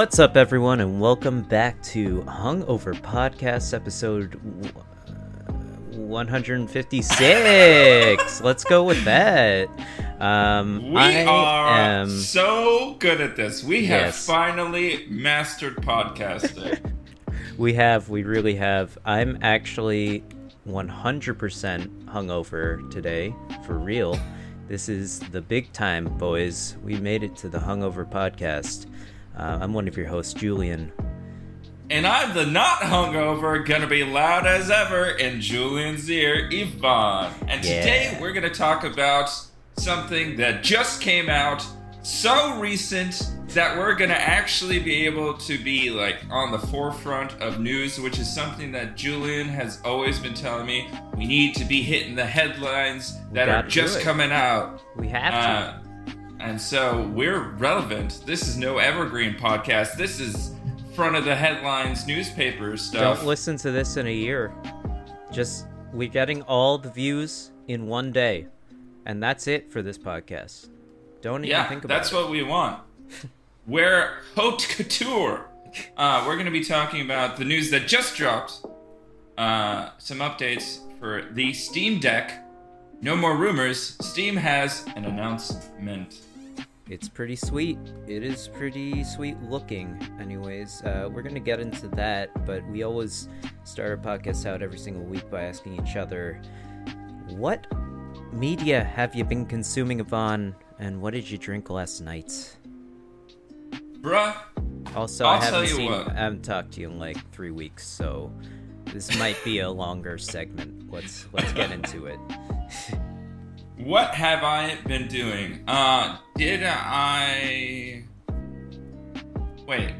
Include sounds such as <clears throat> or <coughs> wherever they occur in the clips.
What's up, everyone, and welcome back to Hungover Podcast episode uh, 156. Let's go with that. Um, We I are am. so good at this. We have finally mastered podcasting. <laughs> We have, we really have. I'm actually 100% hungover today, for real. This is the big time, boys. We made it to the Hungover Podcast. Uh, I'm one of your hosts, Julian. and I'm the not hungover, gonna be loud as ever in Julian's ear, Yvonne. And today we're gonna talk about something that just came out, so recent that we're gonna actually be able to be like on the forefront of news, which is something that Julian has always been telling me. We need to be hitting the headlines that are just coming out. We have to. Uh, and so we're relevant. This is no evergreen podcast. This is front of the headlines newspaper stuff. Don't listen to this in a year. Just we're getting all the views in one day, and that's it for this podcast. Don't even yeah, think about that's it. That's what we want. <laughs> we're haute couture. Uh, we're going to be talking about the news that just dropped. Uh, some updates for the Steam Deck. No more rumors. Steam has an announcement. It's pretty sweet. It is pretty sweet looking. Anyways, uh, we're gonna get into that, but we always start our podcast out every single week by asking each other, "What media have you been consuming, Yvonne? And what did you drink last night?" Bruh, Also, I I'll tell haven't you seen, what. I haven't talked to you in like three weeks, so this might be a longer segment. Let's let's get into it. <laughs> What have I been doing? Uh, did I? Wait,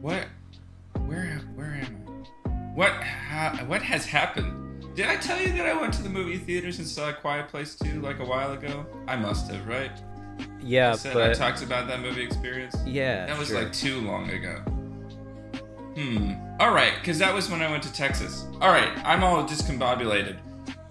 what? Where? Where am I? What? Ha- what has happened? Did I tell you that I went to the movie theaters and saw a Quiet Place 2 like a while ago? I must have, right? Yeah, I said I talked about that movie experience. yeah, That was sure. like too long ago. Hmm. All right, because that was when I went to Texas. All right, I'm all discombobulated.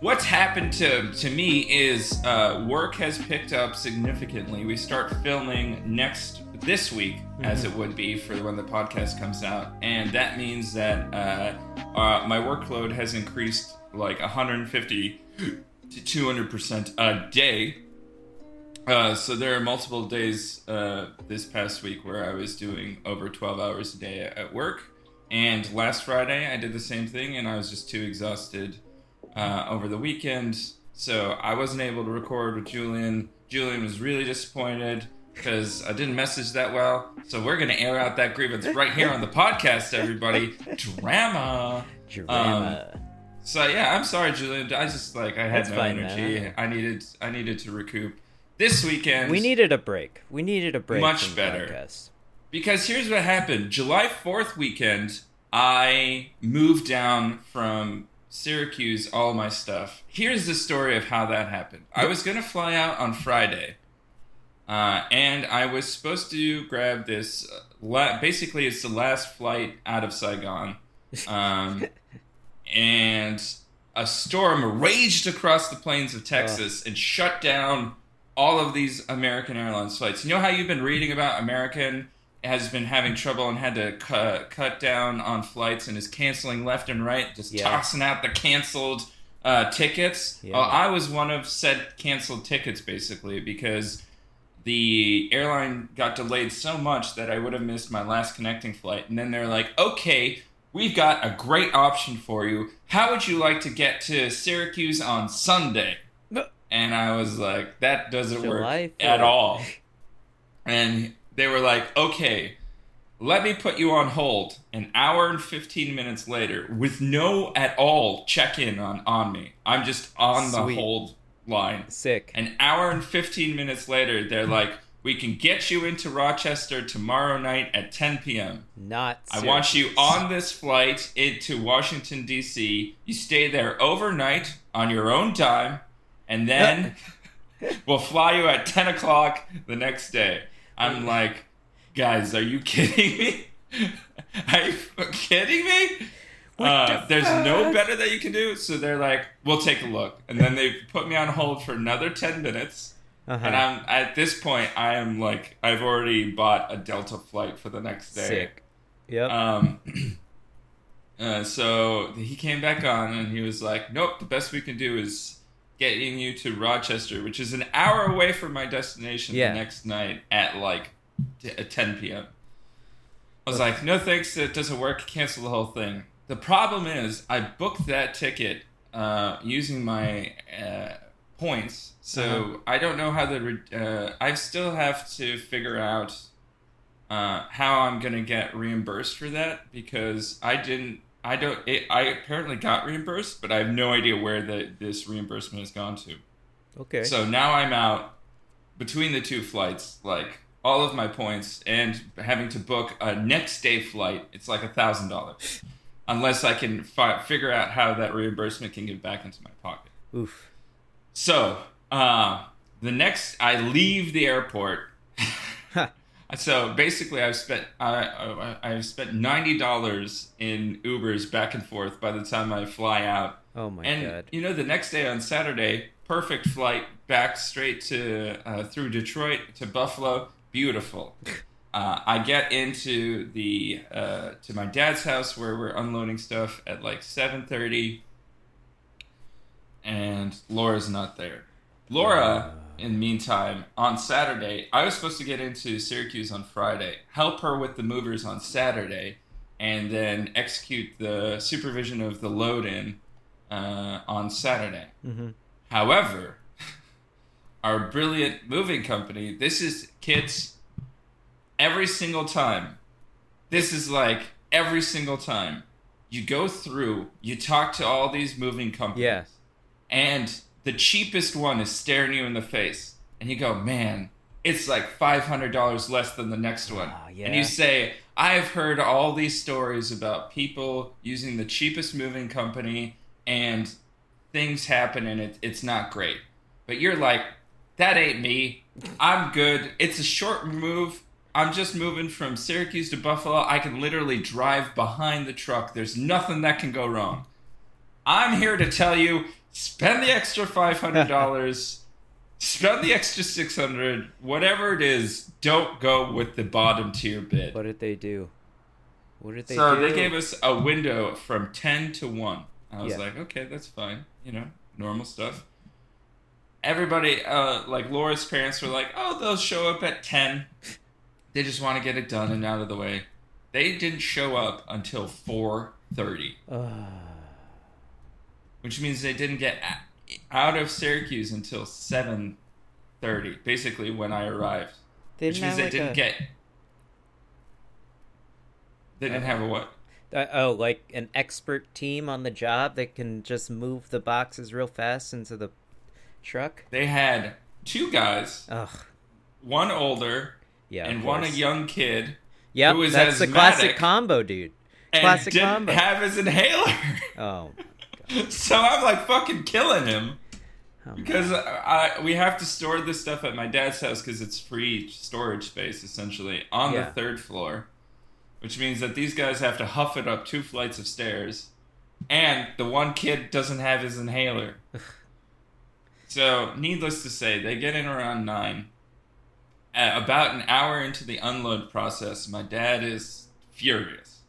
What's happened to to me is uh, work has picked up significantly. We start filming next this week, as it would be for when the podcast comes out, and that means that uh, uh, my workload has increased like 150 to 200 percent a day. Uh, so there are multiple days uh, this past week where I was doing over 12 hours a day at work. And last Friday, I did the same thing, and I was just too exhausted uh, over the weekend. So I wasn't able to record with Julian. Julian was really disappointed because I didn't message that well. So we're going to air out that grievance right here on the podcast, everybody. Drama. drama. So yeah, I'm sorry, Julian. I just like I had That's no fine, energy. man. I needed I needed to recoup. This weekend we needed a break. We needed a break. Much from better. podcast. because here's what happened. July 4th weekend, I moved down from Syracuse all my stuff. Here's the story of how that happened. I was going to fly out on Friday. Uh, and I was supposed to grab this. Uh, la- basically, it's the last flight out of Saigon. Um, <laughs> and a storm raged across the plains of Texas and shut down all of these American Airlines flights. You know how you've been reading about American has been having trouble and had to cut cut down on flights and is canceling left and right, just Yeah. tossing out the canceled uh, tickets. Yeah. Well, I was one of said canceled tickets basically because the airline got delayed so much that I would have missed my last connecting flight. And then they're like, okay, we've got a great option for you. How would you like to get to Syracuse on Sunday? And I was like, that doesn't July work at all. <laughs> And they were like, okay, let me put you on hold an hour and 15 minutes later with no at all check in on, on me. I'm just on the hold line. Sick. An hour and 15 minutes later, they're <laughs> like, we can get you into Rochester tomorrow night at 10 p.m. Not. I want you on this flight into Washington, D.C. You stay there overnight on your own time, and then <laughs> we'll fly you at 10 o'clock the next day. I'm like, guys, are you kidding me? <laughs> Are you kidding me? Uh, there's no better that you can do. So they're like, we'll take a look. And then they put me on hold for another 10 minutes. Uh-huh. And I'm at this point, I am like, I've already bought a Delta flight for the next day. Sick. Yep. Um, <clears throat> uh, so he came back on and he was like, "Nope, the best we can do is getting you to Rochester, which is an hour away from my destination Yeah. the next night at like t- at 10 p.m." I was like, "No thanks, it doesn't work. Cancel the whole thing." The problem is, I booked that ticket uh, using my uh, points, so Uh-huh. I don't know how the. re- Uh, I still have to figure out uh, how I'm gonna get reimbursed for that because I didn't. I don't. It, I apparently got reimbursed, but I have no idea where the, this reimbursement has gone to. okay. So now I'm out between the two flights, like all of my points, and having to book a next day flight. It's like a thousand dollars, unless I can fi- figure out how that reimbursement can get back into my pocket. Oof. So, uh, the next, I leave the airport. <laughs> So basically, I've spent I, I, I've spent ninety dollars in Ubers back and forth by the time I fly out. Oh my and god. you know, the next day on Saturday, perfect flight back straight to uh, through Detroit to Buffalo. Beautiful. <laughs> Uh, I get into the uh, to my dad's house where we're unloading stuff at like seven thirty, and Laura's not there. Laura, in the meantime, on Saturday, I was supposed to get into Syracuse on Friday, help her with the movers on Saturday, and then execute the supervision of the load in uh, on Saturday. hmm However, <laughs> our brilliant moving company, this is kids every single time. This is like every single time. You go through, you talk to all these moving companies, Yeah. and the cheapest one is staring you in the face. And you go, man, it's like $500 less than the next one. Ah, And you say, I've heard all these stories about people using the cheapest moving company and things happen and it, it's not great. But you're like, that ain't me. I'm good. It's a short move. I'm just moving from Syracuse to Buffalo. I can literally drive behind the truck. There's nothing that can go wrong. I'm here to tell you spend the extra $500. <laughs> spend the extra 600 whatever it is don't go with the bottom tier bid What did they do? What did they so do? they gave us a window from 10 to 1 i was Yeah. like okay that's fine you know normal stuff everybody uh, like laura's parents were like oh they'll show up at 10 they just want to get it done and out of the way they didn't show up until 4.30 Ah. Which means they didn't get out of syracuse until 7.30 basically when i arrived they which didn't means have they like didn't a, get they didn't Uh, have a what uh, oh, like an expert team on the job that can just move the boxes real fast into the truck. they had two guys Ugh. one older Yeah. and one a young kid was that's the classic combo, dude. Classic combo. have his inhaler. Oh, <laughs> <laughs> so I'm like fucking killing him oh because I, we have to store this stuff at my dad's house because it's free storage space essentially on Yeah. the third floor, which means that these guys have to huff it up two flights of stairs, and the one kid doesn't have his inhaler. <laughs> so, needless to say, they get in around nine. Uh, about an hour into the unload process, my dad is furious.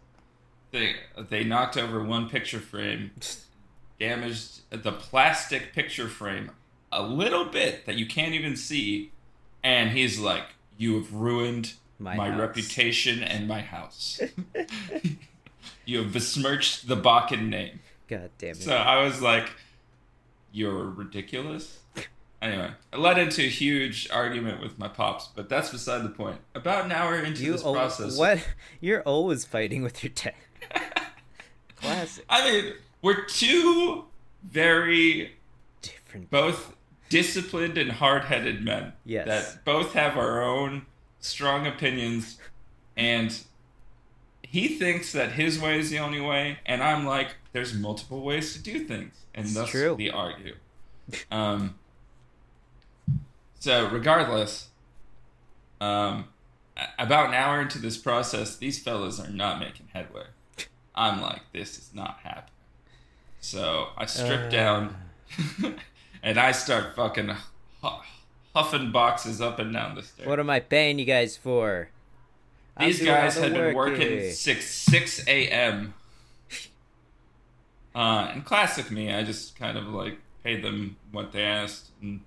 They they knocked over one picture frame, <laughs> damaged the plastic picture frame a little bit that you can't even see, and he's like, "You have ruined My my, reputation and my house. <laughs> <laughs> you have besmirched the Bakken name." God damn it. So I was like, "You're ridiculous." Anyway, it led into a huge argument with my pops, but that's beside the point. About an hour into you this al- process, what? You're always fighting with your dad. <laughs> Classic. I mean, we're two very Different. both disciplined and hard-headed men Yes. that both have our own strong opinions and he thinks that his way is the only way and i'm like there's multiple ways to do things and It's thus true. we argue um, so regardless um, about an hour into this process these fellas are not making headway i'm like this is not happening so i strip Uh. down <laughs> and I start fucking huffing boxes up and down the stairs. What am I paying you guys for? These guys had been work working here. six six a.m. Uh, and classic me, I just kind of like paid them what they asked and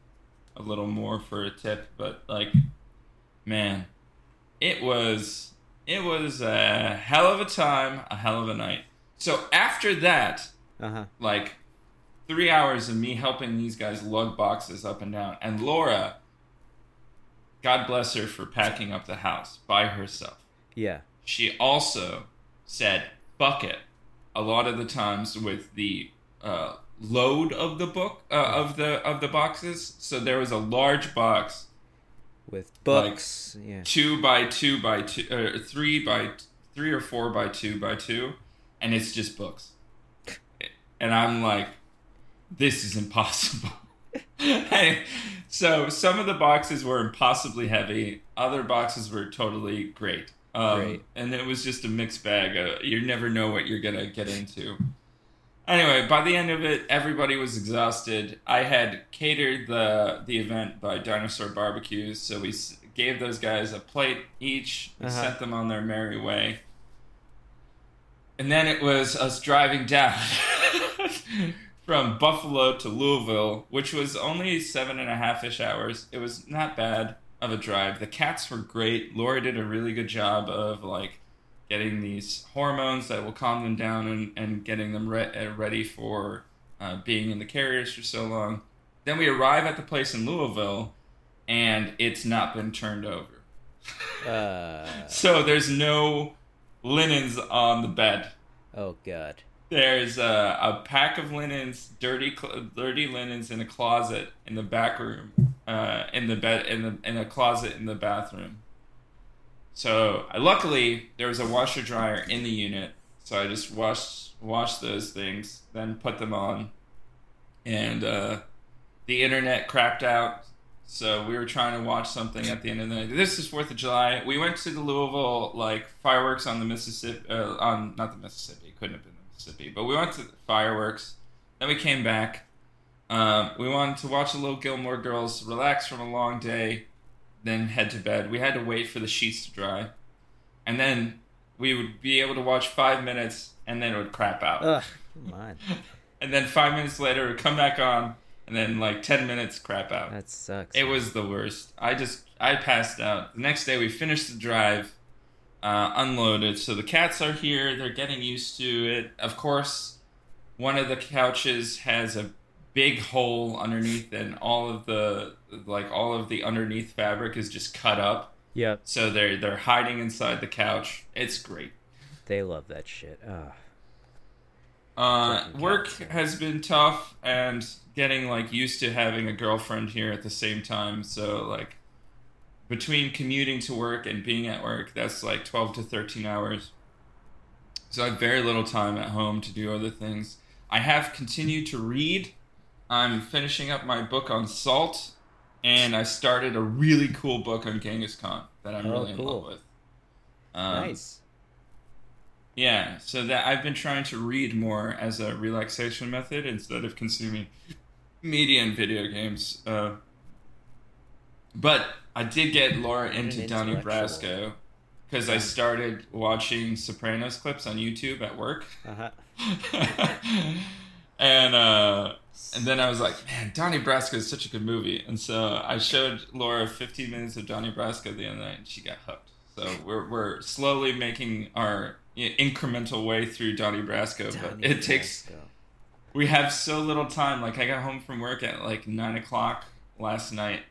a little more for a tip. But like, man, it was it was a hell of a time, a hell of a night. So after that, Uh huh. like three hours of me helping these guys lug boxes up and down. And Laura, God bless her for packing up the house by herself. Yeah. She also said, fuck it, a lot of the times with the uh, load of the book, uh, of the of the boxes. So there was a large box, With books. yeah. two by two by two, uh, three by three or four by two by two, and it's just books. And I'm like, this is impossible. Hey, <laughs> so some of the boxes were impossibly heavy. Other boxes were totally great. Um, Great. And it was just a mixed bag. Uh, you never know what you're gonna get into. Anyway, by the end of it, everybody was exhausted. I had catered the the event by Dinosaur Barbecues, so we gave those guys a plate each, Uh-huh. sent them on their merry way. And then it was us driving down <laughs> from Buffalo to Louisville, which was only seven and a half ish hours. It was not bad of a drive. The cats were great. Laura did a really good job of like getting these hormones that will calm them down and, and getting them re- uh, ready for uh, being in the carriers for so long. Then we arrive at the place in Louisville, and it's not been turned over. Uh, <laughs> So there's no linens on the bed. oh god. There's a, a pack of linens, dirty, dirty linens in a closet in the back room, uh, in the bed, in the in a closet in the bathroom. So I, luckily there was a washer dryer in the unit, so I just washed washed those things, then put them on, and uh, the internet crapped out. So we were trying to watch something at the end of the night. This is Fourth of July. We went to the Louisville like fireworks on the Mississippi, uh, on not the Mississippi, couldn't have been Mississippi, but we went to the fireworks. Then we came back. Um, we wanted to watch the little Gilmore Girls, relax from a long day, then head to bed. We had to wait for the sheets to dry, and then we would be able to watch five minutes, and then it would crap out. Ugh. Come on. <laughs> And then five minutes later, it would come back on, and then like ten minutes, crap out. That sucks. It was the worst. I just I passed out. The next day we finished the drive, uh, unloaded. So the cats are here. They're getting used to it. Of course, one of the couches has a big hole underneath, and all of the like all of the underneath fabric is just cut up. Yep. So they're they're hiding inside the couch. It's great. They love that shit. Ugh. Uh, work has been tough and getting like used to having a girlfriend here at the same time. So like between commuting to work and being at work, that's like 12 to 13 hours. So I have very little time at home to do other things. I have continued to read. I'm finishing up my book on salt, and I started a really cool book on Genghis Khan that I'm Oh, really in love with. Um, nice. yeah, so that I've been trying to read more as a relaxation method instead of consuming media and video games. Uh, but I did get Laura into Donnie. Brasco because I started watching Sopranos clips on YouTube at work, Uh huh. <laughs> and uh, and then I was like, man, Donnie Brasco is such a good movie, and so I showed Laura 15 minutes of Donnie Brasco the other night, and she got hooked. So we're we're slowly making our incremental way through Donnie Brasco, but it takes we have so little time. Like I got home from work at like nine o'clock last night.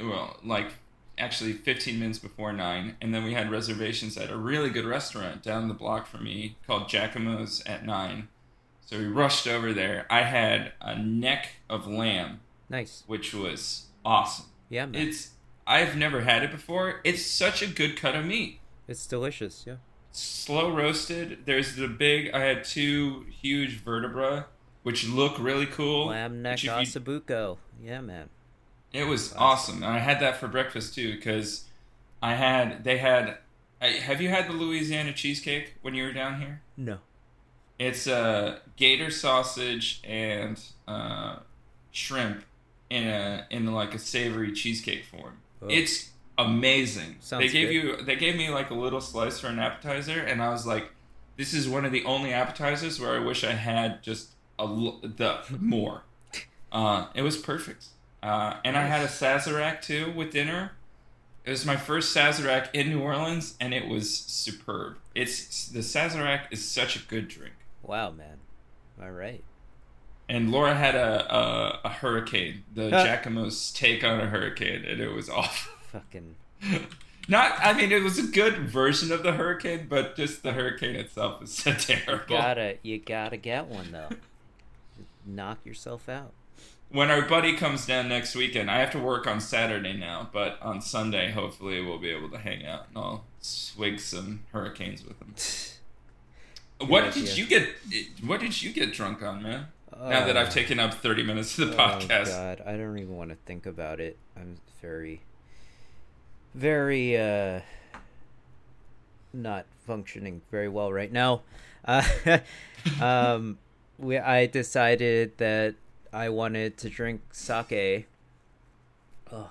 Well, like actually fifteen minutes before nine, and then we had reservations at a really good restaurant down the block from me called Jacques-Imo's at nine. So we rushed over there. I had a neck of lamb, Nice. which was awesome. Yeah, man. It's, I've never had it before. It's such a good cut of meat It's delicious. Yeah. slow roasted. There's the big. I had two huge vertebra, which look really cool. Lamb neck which you- Yeah, man. It was awesome. And I had that for breakfast too because I had they had. I, have you had the Louisiana cheesecake when you were down here? No. It's a gator sausage and uh, shrimp in a in like a savory cheesecake form. Oh. It's amazing. Sounds they gave good. you they gave me like a little slice for an appetizer, and I was like, this is one of the only appetizers where I wish I had just a l- the more. <laughs> Uh, it was perfect. Uh, and I had a Sazerac too with dinner. It was my first Sazerac in New Orleans, and it was superb. It's the Sazerac is such a good drink. Wow, man. All right. And Laura had a a, a hurricane, the Huh. Jacques-Imo's take on a hurricane, and it was awful. <laughs> Fucking. Not, I mean, it was a good version of the hurricane, but just the hurricane itself is so <laughs> terrible. Gotta, you gotta get one though. Knock yourself out. When our buddy comes down next weekend, I have to work on Saturday now, but on Sunday, hopefully, we'll be able to hang out and I'll swig some hurricanes with him. What did you get? What did you get drunk on, man? now that I've Uh, taken up thirty minutes of the Oh podcast. God, I don't even want to think about it. I'm very, very uh, not functioning very well right now. <laughs> Uh, <laughs> um, we I decided that I wanted to drink sake. Oh,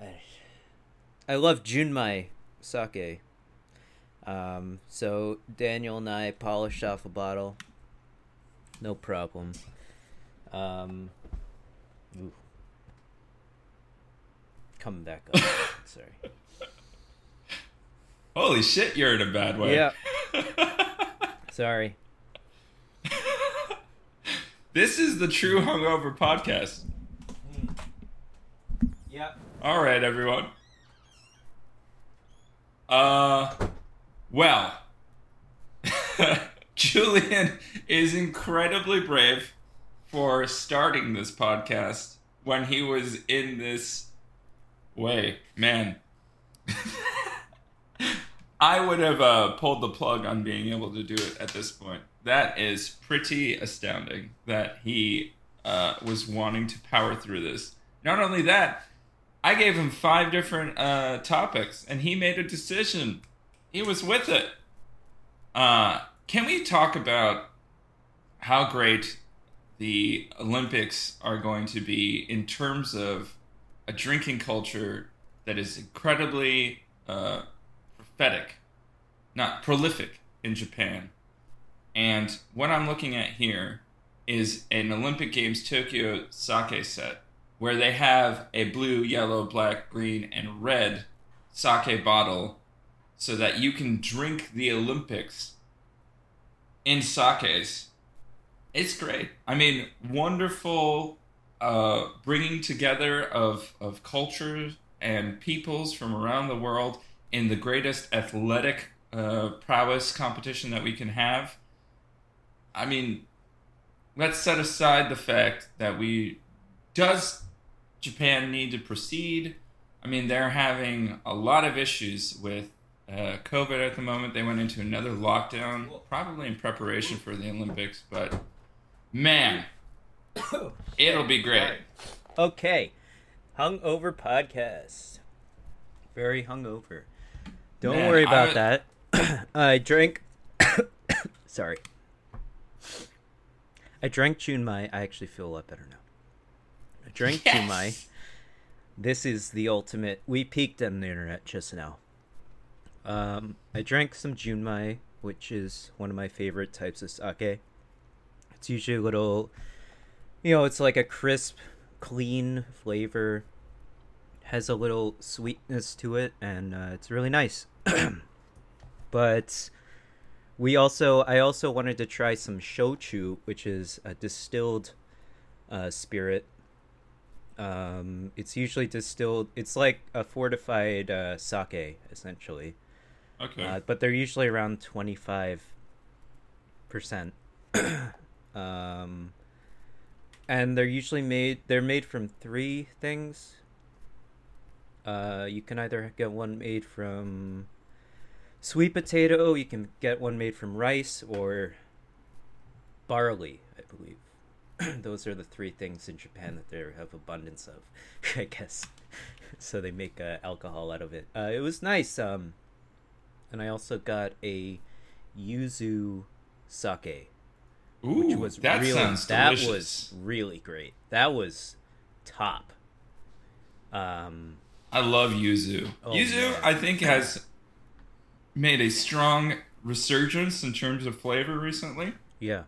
I, I love Junmai sake. Um, so Daniel and I polished off a bottle. No problem. Um, ooh. Coming back up. <coughs> Sorry. Holy shit, you're in a bad way. Yeah. <laughs> Sorry. This is the true hungover podcast. Yeah. All right, everyone. Uh, well, <laughs> Julian is incredibly brave for starting this podcast when he was in this way. Man, <laughs> I would have uh, pulled the plug on being able to do it at this point. That is pretty astounding that he uh, was wanting to power through this. Not only that, I gave him five different uh, topics, and he made a decision. He was with it. Uh, can we talk about how great the Olympics are going to be in terms of a drinking culture that is incredibly uh, prophetic, not prolific in Japan? And what I'm looking at here is an Olympic Games Tokyo sake set where they have a blue, yellow, black, green, and red sake bottle so that you can drink the Olympics in sakes. It's great. I mean, wonderful uh, bringing together of, of cultures and peoples from around the world in the greatest athletic uh, prowess competition that we can have. I mean, let's set aside the fact that we does Japan need to proceed. I mean, they're having a lot of issues with uh, COVID at the moment. They went into another lockdown, probably in preparation for the Olympics. But man, <coughs> it'll be great. Okay. Hungover podcast. Very hungover. Don't Man, worry about that. <coughs> I drank. <coughs> Sorry. I drank Junmai. I actually feel a lot better now. I drank Yes! Junmai. This is the ultimate. We peaked on the internet just now. Um, I drank some Junmai, which is one of my favorite types of sake. It's usually a little, you know, it's like a crisp, clean flavor. Has a little sweetness to it, and uh, it's really nice. <clears throat> but we also, I also wanted to try some shochu, which is a distilled uh, spirit. Um, it's usually distilled. It's like a fortified uh, sake, essentially. Okay. Uh, but they're usually around 25%. <coughs> um, and they're usually made, they're made from three things. Uh, you can either get one made from sweet potato, you can get one made from rice, or barley, I believe. <clears throat> Those are the three things in Japan that they have abundance of, <laughs> I guess. so they make uh, alcohol out of it. Uh, it was nice. Um, and I also got a yuzu sake, Ooh, which was that really sounds that delicious. was really great. That was top. Um, I love yuzu. Oh, yuzu, man. I think, has made a strong resurgence in terms of flavor recently. yeah.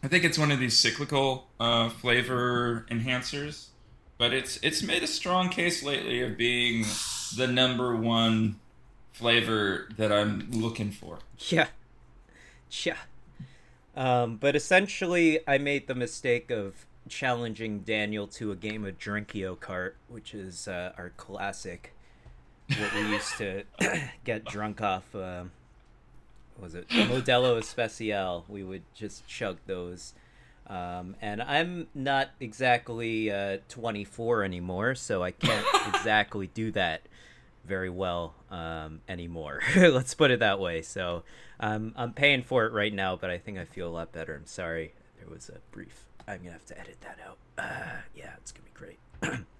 I think it's one of these cyclical uh, flavor enhancers, but it's it's made a strong case lately of being the number one flavor that I'm looking for. Yeah. Yeah. Um, but essentially, I made the mistake of challenging Daniel to a game of Drinkio Kart, which is uh, our classic, what we used to <coughs> get drunk off. Um, was it Modelo Especial? We would just chug those. Um, and I'm not exactly uh, 24 anymore, so I can't <laughs> exactly do that very well um, anymore. <laughs> Let's put it that way. So um, I'm paying for it right now, but I think I feel a lot better. I'm sorry. There was a brief. I'm gonna have to edit that out. Uh, yeah, it's gonna be great. <clears throat>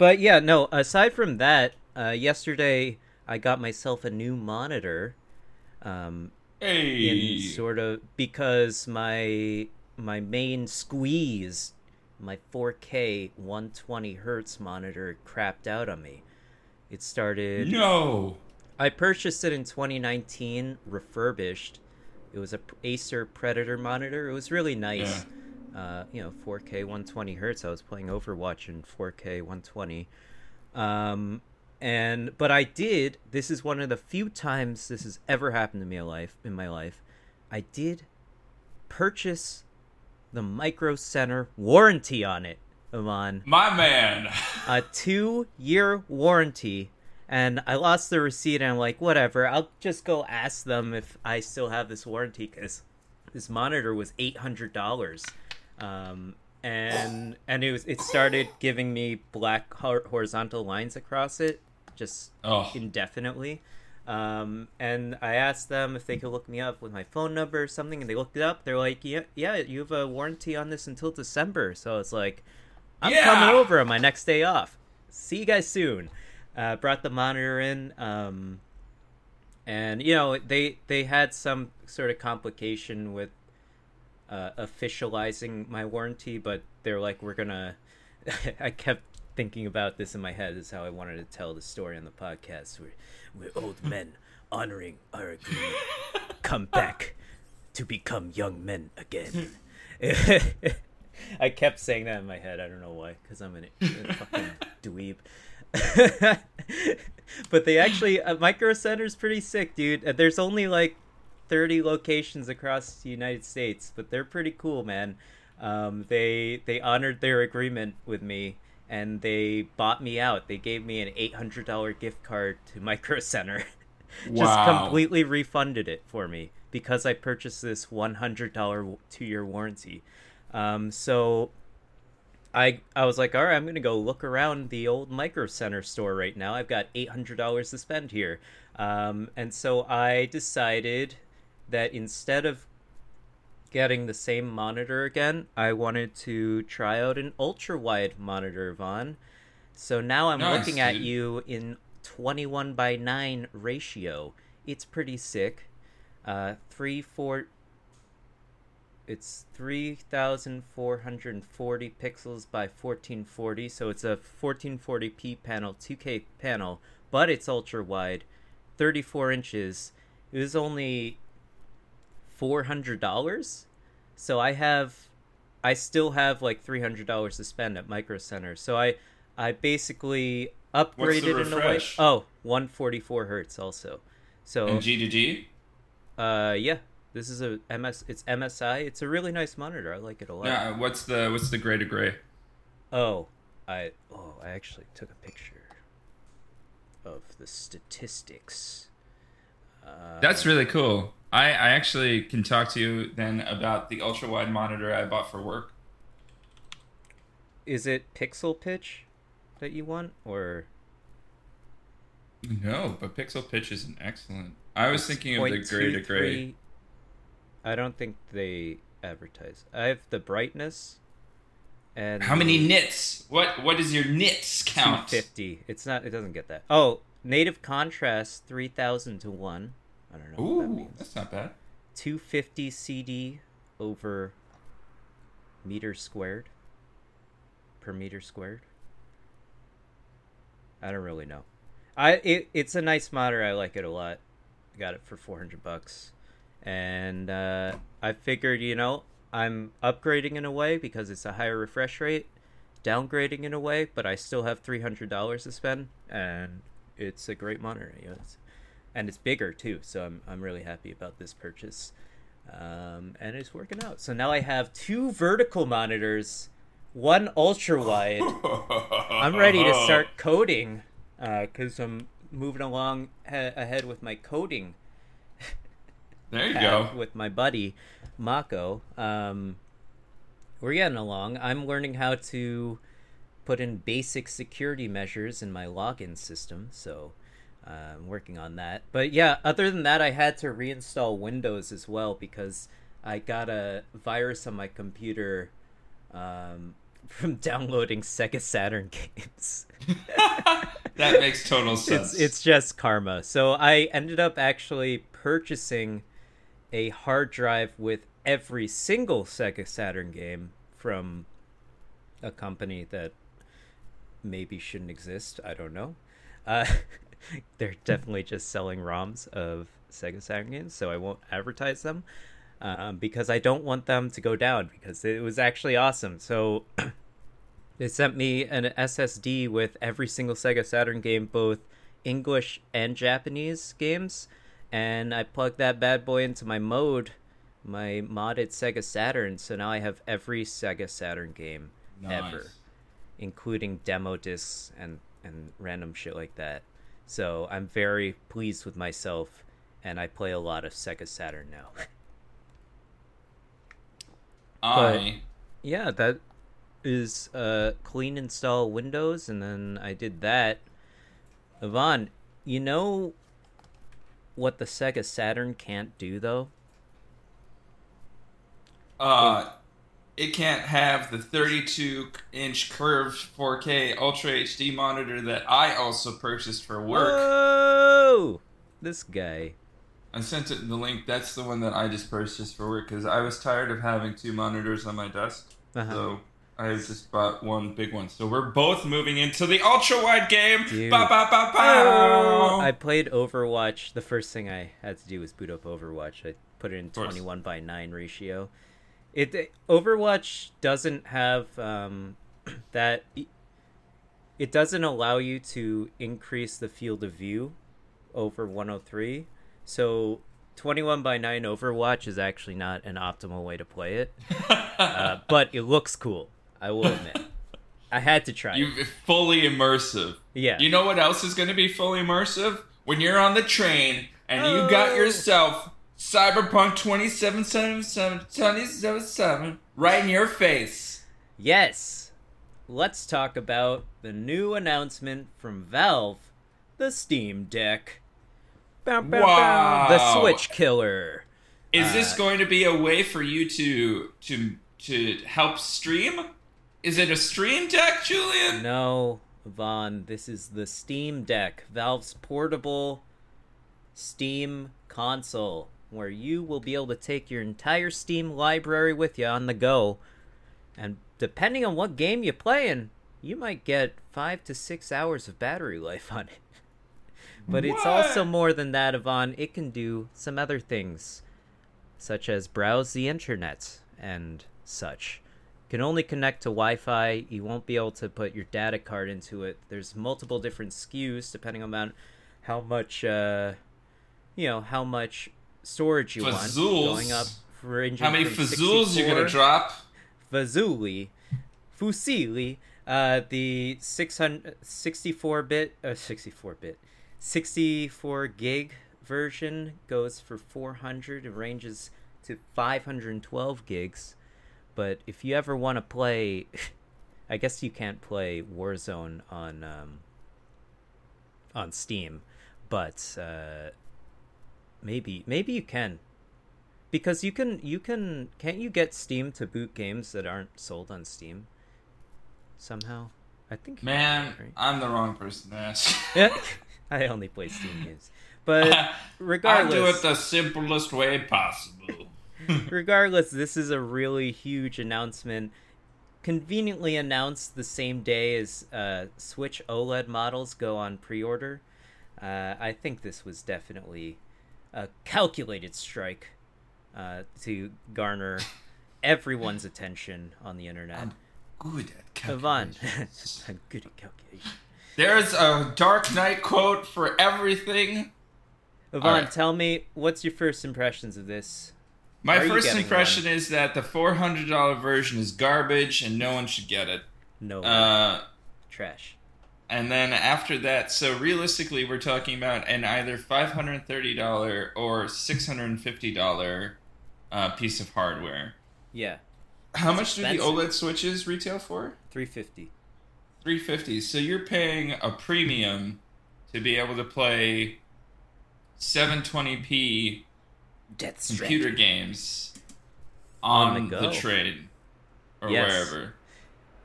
but yeah, no. Aside from that, uh, yesterday I got myself a new monitor. Um, Hey, in sort of because my my main squeeze, my 4K 120 hertz monitor crapped out on me. It started. no, I purchased it in 2019, refurbished. It was a Acer Predator monitor. It was really nice. Uh, you know, 4K 120 hertz. I was playing Overwatch in 4K 120. Um, and but I did. This is one of the few times this has ever happened to me in life. In my life, I did purchase the Micro Center warranty on it. Ivan my man. a two year warranty and I lost the receipt and I'm like, whatever, I'll just go ask them if I still have this warranty because this monitor was eight hundred dollars. Um and and it was it started giving me black horizontal lines across it just Oh, indefinitely. Um, and I asked them if they could look me up with my phone number or something, and they looked it up. They're like, "Yeah, yeah, you have a warranty on this until December." So it's like, I'm Yeah! coming over on my next day off. See you guys soon. Uh, brought the monitor in, um, and you know they they had some sort of complication with uh, officializing my warranty, but they're like, we're gonna. <laughs> I kept thinking about this in my head. This is how I wanted to tell the story on the podcast. We're, we're old <laughs> men honoring our agreement. Come back to become young men again. <laughs> I kept saying that in my head. I don't know why, because I'm an, a fucking dweeb. but they actually, uh, Micro Center's pretty sick, dude. Uh, There's only like 30 locations across the United States, but they're pretty cool, man. Um, they they honored their agreement with me and they bought me out. They gave me an $800 gift card to <laughs> Micro Center. <laughs> Just Wow. completely refunded it for me because I purchased this $100 two-year warranty. Um, so I I was like, all right, I'm gonna go look around the old Micro Center store right now. I've got eight hundred dollars to spend here, um, and so I decided that instead of getting the same monitor again, I wanted to try out an ultra wide monitor, Vaughn. So now I'm Nice, looking at you in twenty one by nine ratio. It's pretty sick. Uh, three four it's 3440 pixels by 1440 so it's a 1440p panel 2k panel but it's ultra wide 34 inches it was only $400 so i have i still have like $300 to spend at micro center so i i basically upgraded in a way oh 144 hertz also so and G to G. uh, yeah. This is a MS. It's MSI. It's a really nice monitor. I like it a lot. Yeah. What's the what's the gray to gray? Oh, I oh I actually took a picture of the statistics. Uh, That's really cool. I, I actually can talk to you then about the ultra wide monitor I bought for work. is it pixel pitch that you want or No, but Pixel Pitch is an excellent. I was thinking of the gray to gray. I don't think they advertise. I have the brightness and How many nits? What what is your nits count? 250. It's not. It doesn't get that. Oh, native contrast three thousand to one. I don't know what that means. that's not bad. 250 CD over meter squared. per meter squared. I don't really know. I it, it's a nice monitor. I like it a lot. I got it for 400 bucks. And uh, I figured, you know, I'm upgrading in a way because it's a higher refresh rate, downgrading in a way, but I still have $300 to spend and it's a great monitor. You know, it's, and it's bigger too, so I'm I'm really happy about this purchase. Um, and it's working out. So now I have two vertical monitors, one ultra wide. <laughs> I'm ready to start coding because uh, I'm moving along ha- ahead with my coding. <laughs> There you go. With my buddy Mako, um, we're getting along. I'm learning how to put in basic security measures in my login system, so I'm working on that. But yeah, other than that, I had to reinstall Windows as well because I got a virus on my computer um, <laughs> from downloading Sega Saturn <laughs> games. <laughs> that makes total sense. It's, it's just karma. So I ended up actually purchasing a hard drive with every single Sega Saturn game from a company that maybe shouldn't exist. I don't know. Uh, <laughs> they're definitely just selling ROMs of Sega Saturn games, so I won't advertise them um, because I don't want them to go down because it was actually awesome. So <clears throat> they sent me an SSD with every single Sega Saturn game, both English and Japanese games, and I plugged that bad boy into my mode, my modded Sega Saturn. So now I have every Sega Saturn game nice. ever, including demo discs and and random shit like that. So I'm very pleased with myself, and I play a lot of Sega Saturn now. I but, yeah, that is uh clean install Windows, and then I did that. Yvonne, you know what the Sega Saturn can't do though? Uh, it can't have the 32 inch curved 4K Ultra HD monitor that I also purchased for work. Whoa! This guy. I sent it the link. That's the one that I just purchased for work because I was tired of having two monitors on my desk. Uh-huh. So I just bought one big one. So we're both moving into the ultra wide game. Ba, ba, ba, oh, I played Overwatch. The first thing I had to do was boot up Overwatch. I put it in 21 by 9 ratio it Overwatch doesn't have um, <clears throat> that. It doesn't allow you to increase the field of view over 103. So 21 by 9 Overwatch is actually not an optimal way to play it. <laughs> uh, but it looks cool. I will admit. I had to try. You fully immersive. Yeah. You know what else is going to be fully immersive? When you're on the train and oh. you got oh. yourself Cyberpunk 2077, 2077, right in your face. Yes. Let's talk about the new announcement from Valve the Steam Deck. Bow, bow, wow. Bow. The Switch Killer. Is uh, this going to be a way for you to to to help stream? Is it a stream deck, Julian? No, Vaughn. This is the Steam Deck, Valve's portable Steam console where you will be able to take your entire Steam library with you on the go. And depending on what game you're playing, you might get five to six hours of battery life on it. <laughs> but what? it's also more than that, Yvonne. It can do some other things, such as browse the internet and such. can only connect to Wi-Fi. You won't be able to put your data card into it. There's multiple different SKUs depending on how much, uh, you know, how much storage you want. Going up ranging How many fazools you gonna drop? Fazuli, Fusili, uh, the 664 bit, uh, 64 bit, 64 gig version goes for 400. It ranges to 512 gigs. But if you ever want to play, <laughs> I guess you can't play Warzone on um, on Steam, but uh, Maybe maybe you can. Because you can you can can't you get Steam to boot games that aren't sold on Steam? Somehow? I think Man, right? I'm the wrong person to ask. <laughs> <laughs> I only play Steam games. But regardless <laughs> I do it the simplest way possible. regardless, this is a really huge announcement. conveniently announced the same day as uh, Switch OLED models go on pre-order. Uh, I think this was definitely a calculated strike uh, to garner everyone's attention on the internet. I'm good at <laughs> calculations. I'm good at calculation. There's a Dark Knight quote for everything. Yvonne, right. tell me what's your first impressions of this? My Are first impression is that the $400 version is garbage and no one should get it. No Uh, trash. And then after that, so realistically, we're talking about an either $530 or $650 uh, piece of hardware. Yeah, How much do the. OLED switches retail for? three fifty. 350 So you're paying a premium to be able to play 720p Death computer games On on, the the, trade or Yes. wherever.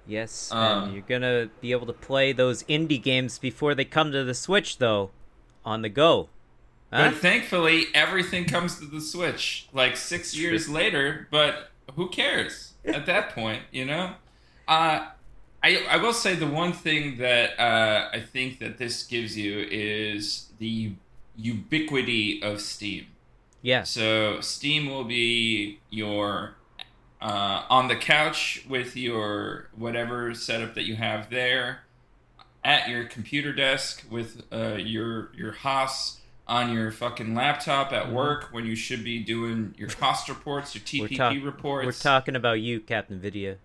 Yes, Um, and you're gonna be able to play those indie games before they come to the Switch, though, on the go. Huh? But thankfully, everything comes to the Switch like six years later. But who cares at that point? You know, uh, I I will say the one thing that uh, I think that this gives you is the ubiquity of Steam. Yes. So Steam will be your uh, on the couch with your whatever setup that you have there, at your computer desk with uh, your your Haas on your fucking laptop at Mhm. work when you should be doing your cost reports, your We're, TPP reports. we're talking about you, Captain Video.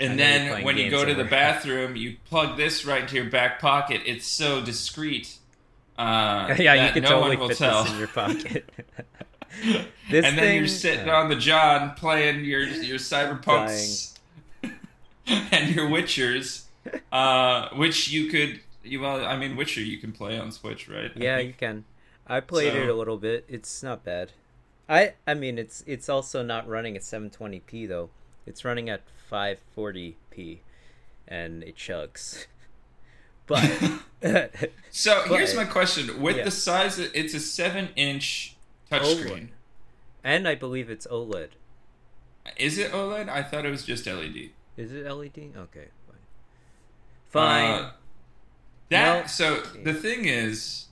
And then when you go to the <laughs> bathroom, you plug this right into your back pocket. It's so discreet. Uh, <laughs> yeah, you can no totally fit tell. this in your pocket. <laughs> <laughs> this and then you're sitting uh, on the John playing your your cyberpunks <laughs> and your Witchers, uh, which you could. You, well, I mean, Witcher you can play on Switch, right? I Yeah, think. you can. I played it a little bit. It's not bad. I I mean, it's it's also not running at 720p though. It's running at 540p, and it chugs. <laughs> But So here's my question: With yeah. the size, it's a seven-inch. Touchscreen. and I believe it's OLED. Is it OLED? I thought it was just LED. Is it LED? Okay, fine. Fine. Uh, that Well- so the thing is,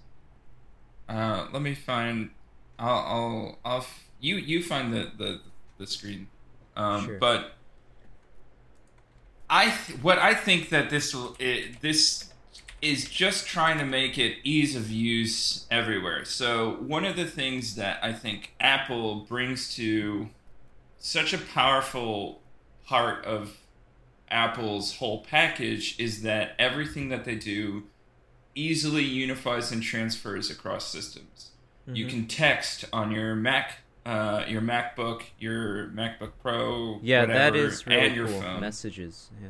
uh, let me find. I'll I'll, I'll f- you you find the the, the screen, um, Sure. but I th- what I think that this will it, this is just trying to make it ease of use everywhere. So one of the things that I think Apple brings to such a powerful part of Apple's whole package is that everything that they do easily unifies and transfers across systems. You Mhm. can text on your Mac, uh, your MacBook, your MacBook Pro, yeah, whatever, that is really and your cool. phone. Messages. Yeah.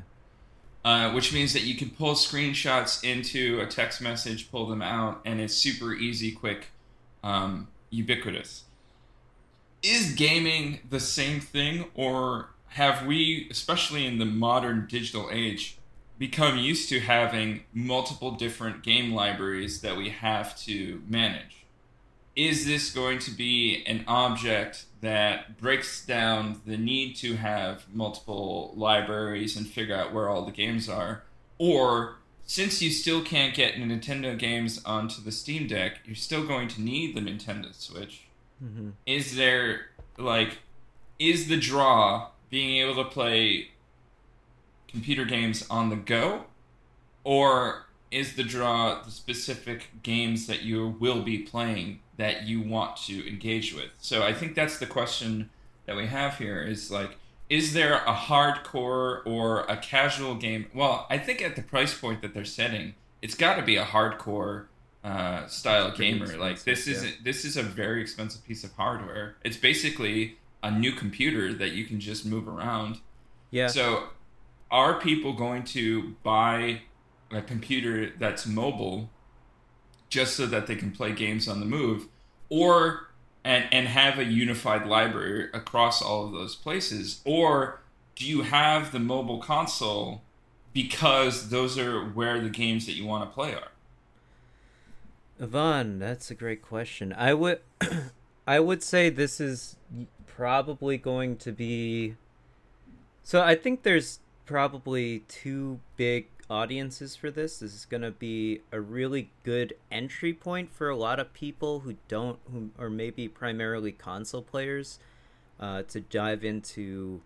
Uh, which means that you can pull screenshots into a text message, pull them out, and it's super easy, quick, um, ubiquitous. Is gaming the same thing, or have we, especially in the modern digital age, become used to having multiple different game libraries that we have to manage? Is this going to be an object that breaks down the need to have multiple libraries and figure out where all the games are? Or since you still can't get Nintendo games onto the Steam Deck, you're still going to need the Nintendo Switch. hmm Is there, like, is the draw being able to play computer games on the go? Or is the draw the specific games that you will be playing that you want to engage with? So I think that's the question that we have here is like, is there a hardcore or a casual game? Well, I think at the price point that they're setting, it's got to be a hardcore uh, style gamer. Like this is this is a very expensive piece of hardware. It's basically a new computer that you can just move around. Yeah. So, are people going to buy a computer that's mobile just so that they can play games on the move, or and and have a unified library across all of those places, or do you have the mobile console because those are where the games that you want to play are? Yvonne, that's a great question. I would, <clears throat> I would say this is probably going to be. So I think there's probably two big audiences for this. This is going to be a really good entry point for a lot of people who don't, who are maybe primarily console players, uh, to dive into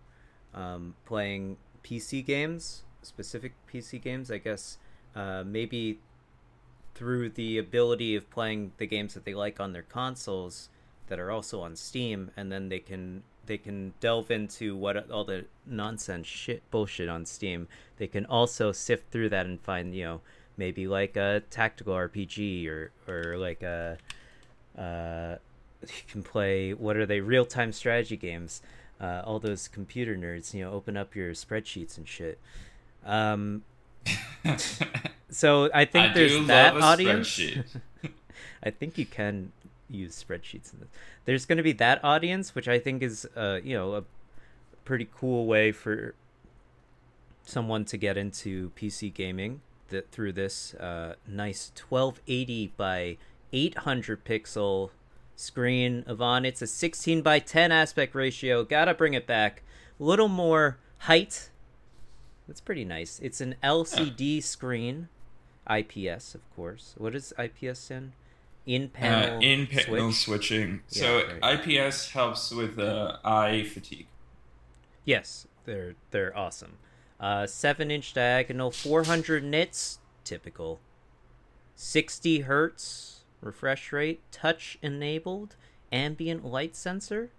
um, playing PC games, specific PC games. I guess uh, maybe through the ability of playing the games that they like on their consoles that are also on Steam, and then they can they can delve into what all the nonsense shit bullshit on Steam. They can also sift through that and find you know maybe like a tactical RPG or or like a uh, you can play what are they real time strategy games. Uh, all those computer nerds, you know, open up your spreadsheets and shit. Um, <laughs> so I think I there's that audience. <laughs> I think you can use spreadsheets in this. There's going to be that audience, which I think is, uh, you know, a pretty cool way for someone to get into PC gaming that through this uh, nice 1280 by 800 pixel screen. Yvonne, it's a 16 by 10 aspect ratio. Gotta bring it back. A little more height. That's pretty nice. It's an LCD screen, IPS, of course. What is IPS in? In panel. uh, in panel switch? switching. Yeah, so. IPS helps with uh, eye fatigue. Yes, they're they're awesome. Uh, seven inch diagonal, four hundred nits, typical. Sixty hertz refresh rate, touch enabled, ambient light sensor.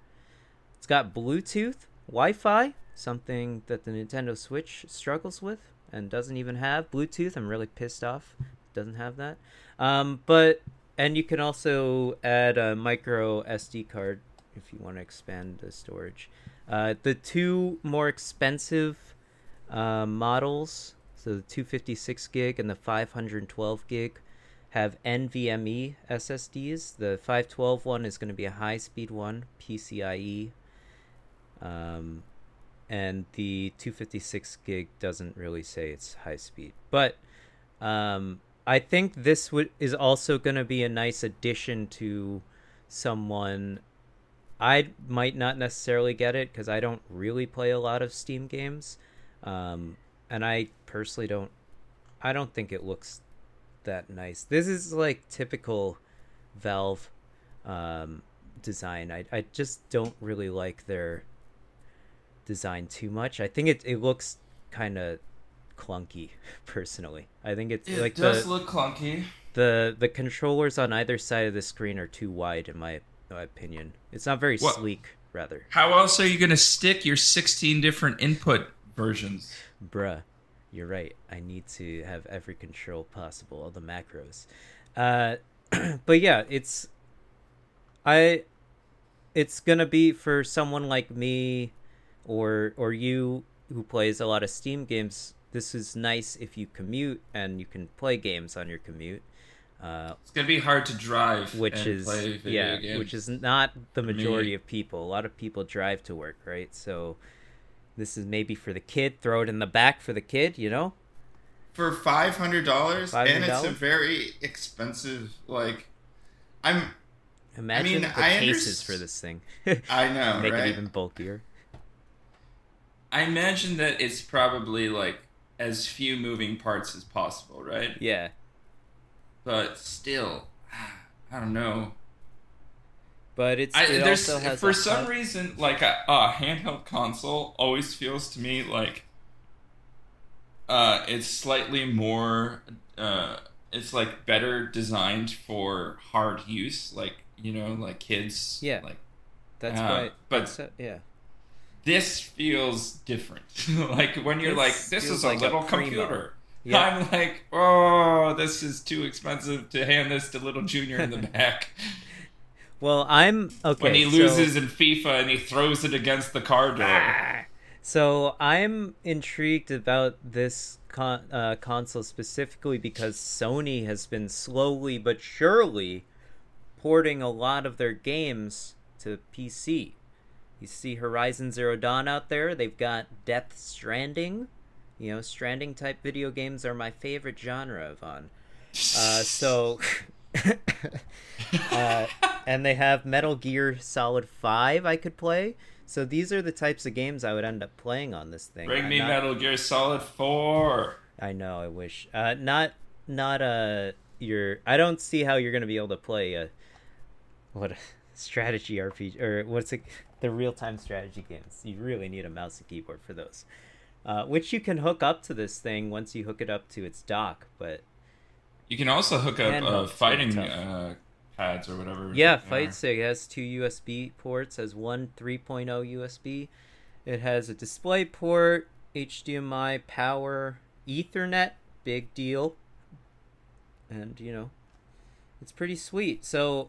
It's got Bluetooth, Wi-Fi, something that the Nintendo Switch struggles with and doesn't even have Bluetooth. I'm really pissed off. Doesn't have that. Um, but and you can also add a micro SD card if you want to expand the storage. Uh, the two more expensive uh, models, so the 256 gig and the 512 gig, have NVMe SSDs. The 512 one is going to be a high speed one, PCIe. Um, and the 256 gig doesn't really say it's high speed. But um, I think this would is also going to be a nice addition to someone I might not necessarily get it because I don't really play a lot of Steam games, um, and I personally don't. I don't think it looks that nice. This is like typical Valve um, design. I I just don't really like their design too much. I think it it looks kind of clunky <laughs> personally. I think it's It like does the look clunky. the the controllers on either side of the screen are too wide in my, my opinion. It's not very sleek, rather. How else are you going to stick your 16 different input versions? Bruh, you're right. I need to have every control possible, all the macros. Uh, <clears throat> but yeah, it's I. It's gonna be for someone like me, or or you who plays a lot of Steam games. This is nice if you commute and you can play games on your commute. Uh, It's going to be hard to drive which and is play video yeah, games. which is not the majority of people. A lot of people drive to work, right? So this is maybe for the kid. Throw it in the back for the kid, you know. for five hundred dollars, and it's a very expensive. Like, I'm. Imagine mean, the I cases underst- for this thing. <laughs> I know, <laughs> Make right? it even bulkier. I imagine that it's probably like as few moving parts as possible, right? Yeah, But still, <sighs> I don't know. but it's I, it there's also has for some reason like a, a handheld console always feels to me like uh, it's slightly more uh, it's like better designed for hard use like you know like kids Yeah. like That's uh, why. but- that's yeah, this feels different <laughs> like when you're This like this is a a little primo. computer yeah. I'm like, oh, this is too expensive to hand this to little Junior in the <laughs> back. Well, I'm okay. when he so- loses in FIFA and he throws it against the car door. Ah. So I'm intrigued about this con- uh, console specifically because Sony has been slowly but surely porting a lot of their games to PC. You see Horizon Zero Dawn out there. They've got Death Stranding. You know, Stranding type video games are my favorite genre, Yvonne. Uh, so, <laughs> uh, and they have Metal Gear Solid Five I could play. So these are the types of games I would end up playing on this thing. Bring I'm me not- Metal Gear Solid Four. I know. I wish. Uh, not not uh your. I don't see how you're gonna be able to play a what a strategy RPG or what's it the real time strategy games. You really need a mouse and keyboard for those. Uh, which you can hook up to this thing once you hook it up to its dock, but You can also hook up uh, fighting uh, pads or whatever. Yeah, Fight. Stick has two USB ports, has one 3.0 USB. It has a display port, HDMI, power, Ethernet, big deal. And, you know, it's pretty sweet. So,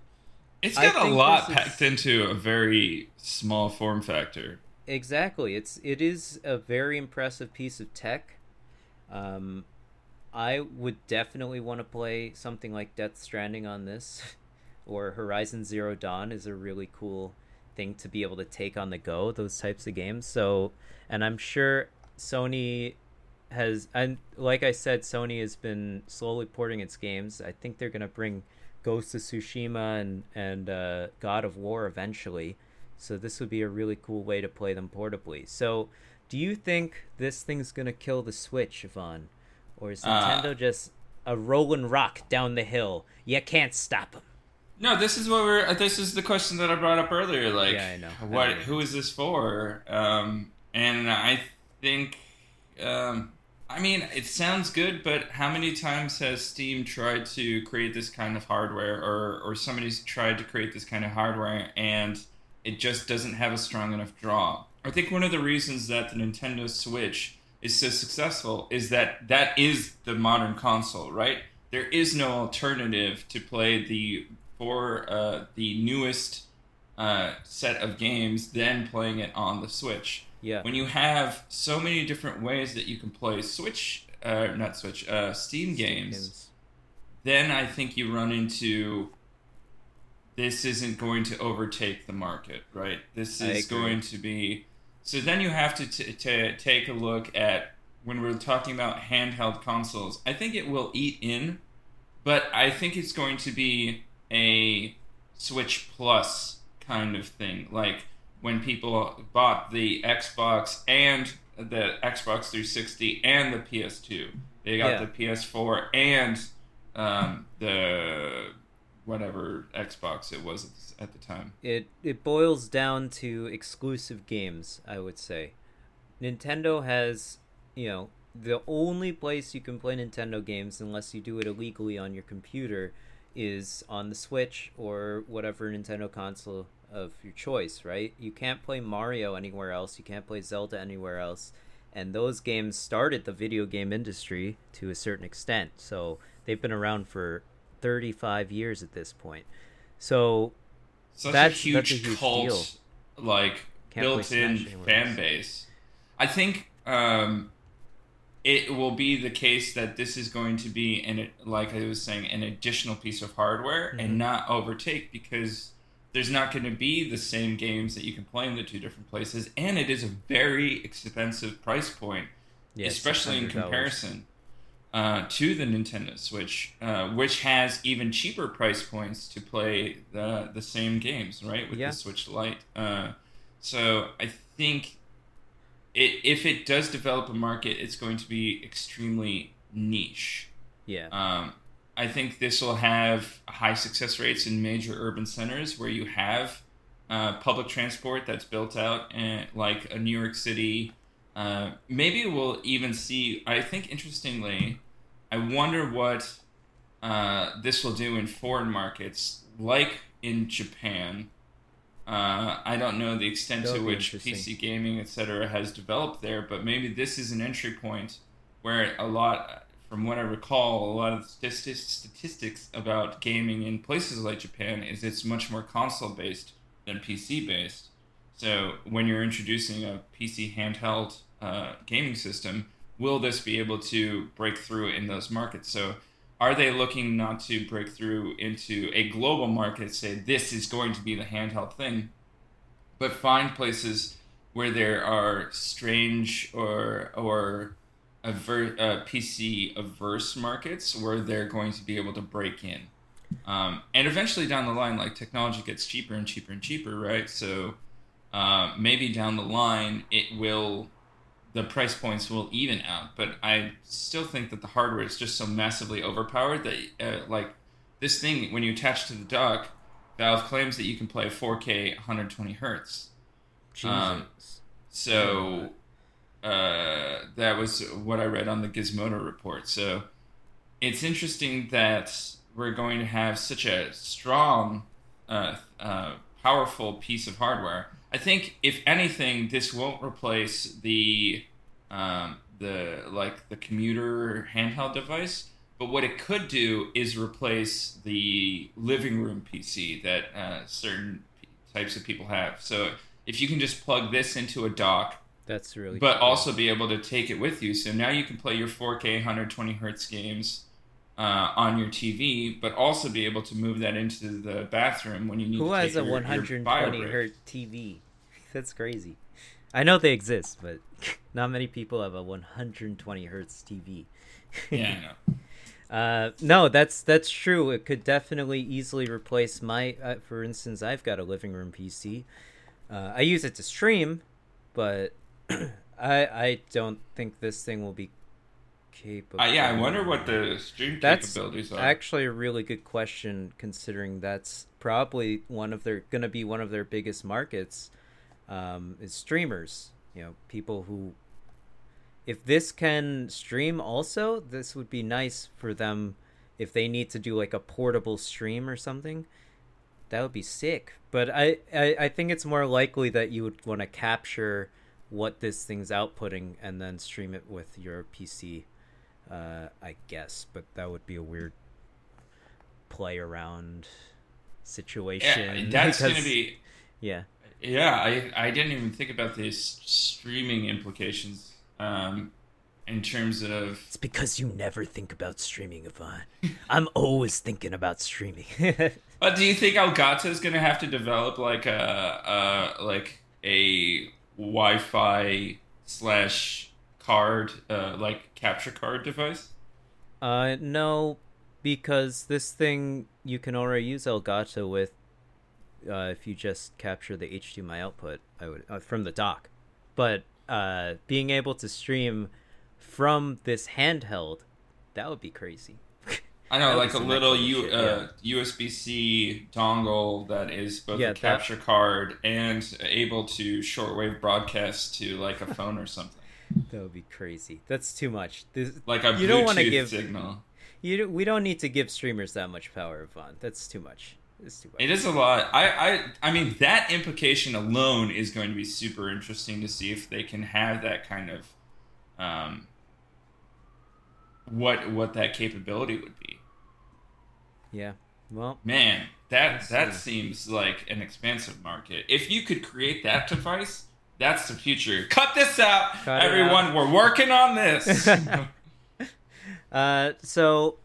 It's I got a lot packed into a very small form factor. exactly, it's it is a very impressive piece of tech. Um I would definitely want to play something like Death Stranding on this <laughs> or Horizon Zero Dawn is a really cool thing to be able to take on the go those types of games so and i'm sure sony has and like i said sony has been slowly porting its games i think they're going to bring ghost of tsushima and and uh, god of war eventually so this would be a really cool way to play them portably so do you think this thing's going to kill the switch yvonne or is Uh, nintendo just a rolling rock down the hill you can't stop them No, this is what we're. uh, This is the question that I brought up earlier. Like, Yeah, I know. I what? know. Who is this for? Um, and I think, um, I mean, it sounds good, but how many times has Steam tried to create this kind of hardware, or or somebody's tried to create this kind of hardware, and it just doesn't have a strong enough draw? I think one of the reasons that the Nintendo Switch is so successful is that that is the modern console, right? There is no alternative to play the for uh, the newest uh, set of games than playing it on the Switch. Yeah When you have so many different ways that you can play Switch, uh, not Switch, uh, Steam games, then I think you run into this isn't going to overtake the market, right? This is going to be. So then you have to, t- to take a look at when we're talking about handheld consoles. I think it will eat in, but I think it's going to be a Switch Plus kind of thing. Like when people bought the Xbox and the Xbox 360 and the PS2, they got Yeah. the PS4 and um, the whatever Xbox it was at the- at the time. it it boils down to exclusive games i would say nintendo has you know the only place you can play nintendo games unless you do it illegally on your computer is on the switch or whatever nintendo console of your choice right you can't play mario anywhere else you can't play zelda anywhere else and those games started the video game industry to a certain extent so they've been around for 35 years at this point so Such That's- a huge, that's a huge cult, deal. like Can't built-in fan else. base. I think um, it will be the case that this is going to be an like I was saying an additional piece of hardware Mhm. and not overtake because there's not going to be the same games that you can play in the two different places, and it is a very expensive price point yeah, especially in comparison uh, to the Nintendo Switch, uh, which has even cheaper price points to play the the same games, right? With Yeah. the Switch Lite. Uh, so I think it, if it does develop a market, it's going to be extremely niche. yeah Um, I think this will have high success rates in major urban centers where you have uh, public transport that's built out, and like a New York City. Uh, maybe we'll even see. I think interestingly, I wonder what uh, this will do in foreign markets, like in Japan. Uh, I don't know the extent That to which. PC gaming, etc., has developed there, but maybe this is an entry point where a lot, from what I recall, a lot of statistics about gaming in places like Japan is it's much more console based than PC based. So when you're introducing a PC handheld uh, gaming system, will this be able to break through in those markets? So are they looking not to break through into a global market, say this is going to be the handheld thing, but find places where there are strange or or aver- uh, PC averse markets where they're going to be able to break in. Um, and eventually down the line, like technology gets cheaper and cheaper and cheaper, right? So uh, maybe down the line it will the price points will even out. But I still think that the hardware is just so massively overpowered that uh, like this thing when you attach to the dock, Valve claims that you can play 4K 120 hertz. Jesus. Um, so uh, that was what I read on the Gizmodo report. So it's interesting that we're going to have such a strong, uh, uh, powerful piece of hardware. I think, if anything, this won't replace the um, the like the commuter handheld device. But what it could do is replace the living room PC that uh, certain types of people have. So if you can just plug this into a dock That's really. but cool. also be able to take it with you. So now you can play your 4K 120 hertz games uh, on your TV, but also be able to move that into the bathroom when you need to. who has a your, 120 your hertz TV? <laughs> That's crazy. I know they exist, but <laughs> not many people have a 120 hertz TV. Yeah, I know. <laughs> Uh, no, that's that's true. It could definitely easily replace my. Uh, for instance, I've got a living room PC. Uh, I use it to stream, but <coughs> I I don't think this thing will be capable. Uh, yeah, I wonder what the stream That's capabilities are. actually a really good question, considering that's probably one of their going to be one of their biggest markets. Um, is streamers. You know, people who if this can stream also, this would be nice for them if they need to do like a portable stream or something. That would be sick. But I, I, I think it's more likely that you would want to capture what this thing's outputting and then stream it with your PC. Uh, I guess, but that would be a weird play around situation. yeah, that's going to be. yeah. Yeah, I, I didn't even think about these streaming implications um, in terms of. It's because you never think about streaming, Yvonne. <laughs> I'm always thinking about streaming. <laughs> But do you think Elgato is going to have to develop like a, a like a Wi-Fi slash card, uh, like capture card device? uh, no, because this thing you can already use Elgato with. Uh, if you just capture the HDMI output, I would uh, from the dock, but uh, being able to stream from this handheld, that would be crazy. I know, like a little U, uh, USB C dongle that is both Yeah, a that- capture card and able to shortwave broadcast to like a phone or something, <laughs> That would be crazy. That's too much. This, like a You don't wanna Bluetooth give- signal. you we don't need to give streamers that much power, Yvonne. That's too much. It's too much. It is a lot. I, I I mean that implication alone is going to be super interesting to see if they can have that kind of um what what that capability would be. Yeah. Well, Man, that that see. seems like an expansive market. If you could create that device, that's the future. Cut this out, Cut everyone. We're working on this. <laughs> uh, so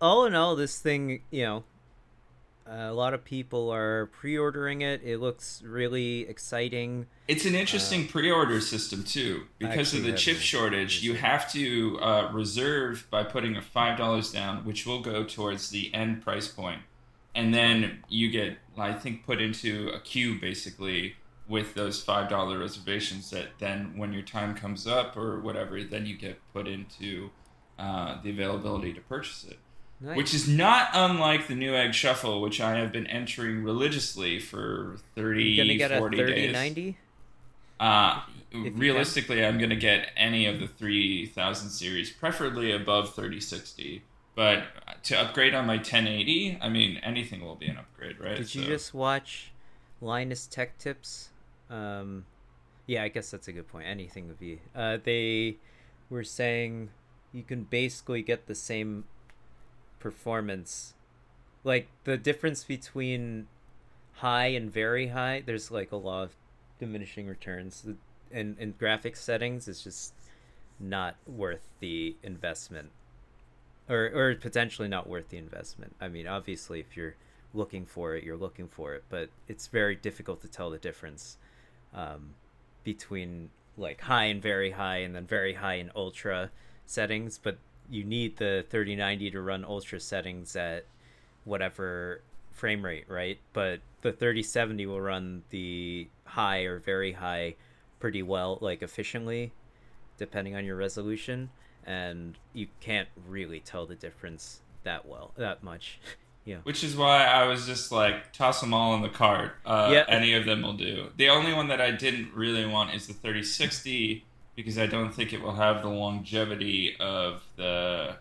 all in all, this thing, you know, a lot of people are pre-ordering it. It looks really exciting. It's an interesting pre-order system too, because of the chip shortage. You have to uh, reserve by putting a five dollars down, which will go towards the end price point, and then you get, I think, put into a queue basically with those five dollar reservations. That then, when your time comes up or whatever, then you get put into uh, the availability to purchase it Nice. which is not unlike the Newegg Shuffle, which I have been entering religiously for 30, gonna get a 40 thirty days. ninety. Uh, If you can. realistically, I'm going to get any of the 3000 series, preferably above 3060. But to upgrade on my 1080, I mean, anything will be an upgrade, right? Did you So- just watch Linus Tech Tips? Um, yeah, I guess that's a good point. Anything would be. Uh, they were saying you can basically get the same performance. Like the difference between high and very high, there's like a law of diminishing returns. And in graphics settings, it's just not worth the investment, or or potentially not worth the investment. I mean, obviously, if you're looking for it, you're looking for it, but it's very difficult to tell the difference um, between like high and very high, and then very high and ultra settings. But you need the 3090 to run ultra settings at whatever frame rate, right? But the 3070 will run the high or very high pretty well, like efficiently, depending on your resolution, and you can't really tell the difference that well, that much. <laughs> yeah. Which is why I was just like, toss them all in the cart. Uh, Yeah. Any of them will do. The only one that I didn't really want is the 3060 because I don't think it will have the longevity of the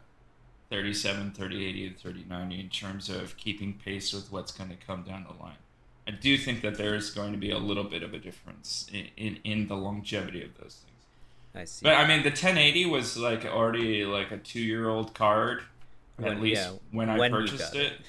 37, 3080, and 3090 in terms of keeping pace with what's going to come down the line. I do think that there is going to be a little bit of a difference in, in, in the longevity of those things. I see. But I mean, the 1080 was like already like a two year old card, When- at least yeah, when I when purchased it. it.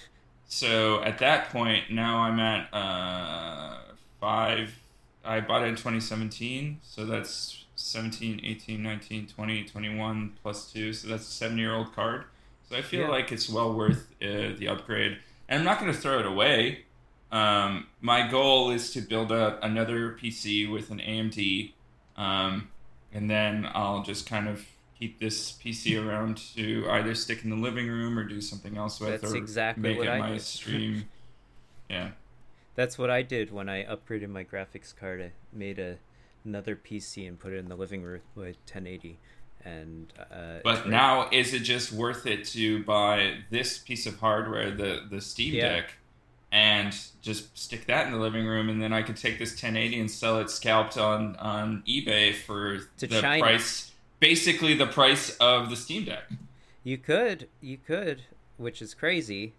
So at that point, now I'm at uh, five. I bought it in 2017, so that's 17, 18, 19, 20, 21 plus two. So that's a seven year old card. So I feel Yeah. like it's well worth uh, the upgrade. And I'm not going to throw it away. Um, my goal is to build up another PC with an AMD, um, and then I'll just kind of keep this PC around to either stick in the living room or do something else with, That's or exactly make what it I my did. stream. <laughs> yeah, That's what I did when I upgraded my graphics card. I made a another PC and put it in the living room with 1080. And uh, but now is it just worth it to buy this piece of hardware, the the Steam Yeah. Deck, and just stick that in the living room, and then I could take this 1080 and sell it scalped on on eBay for To the China. price, basically the price of the Steam Deck. you could, you could, which is crazy.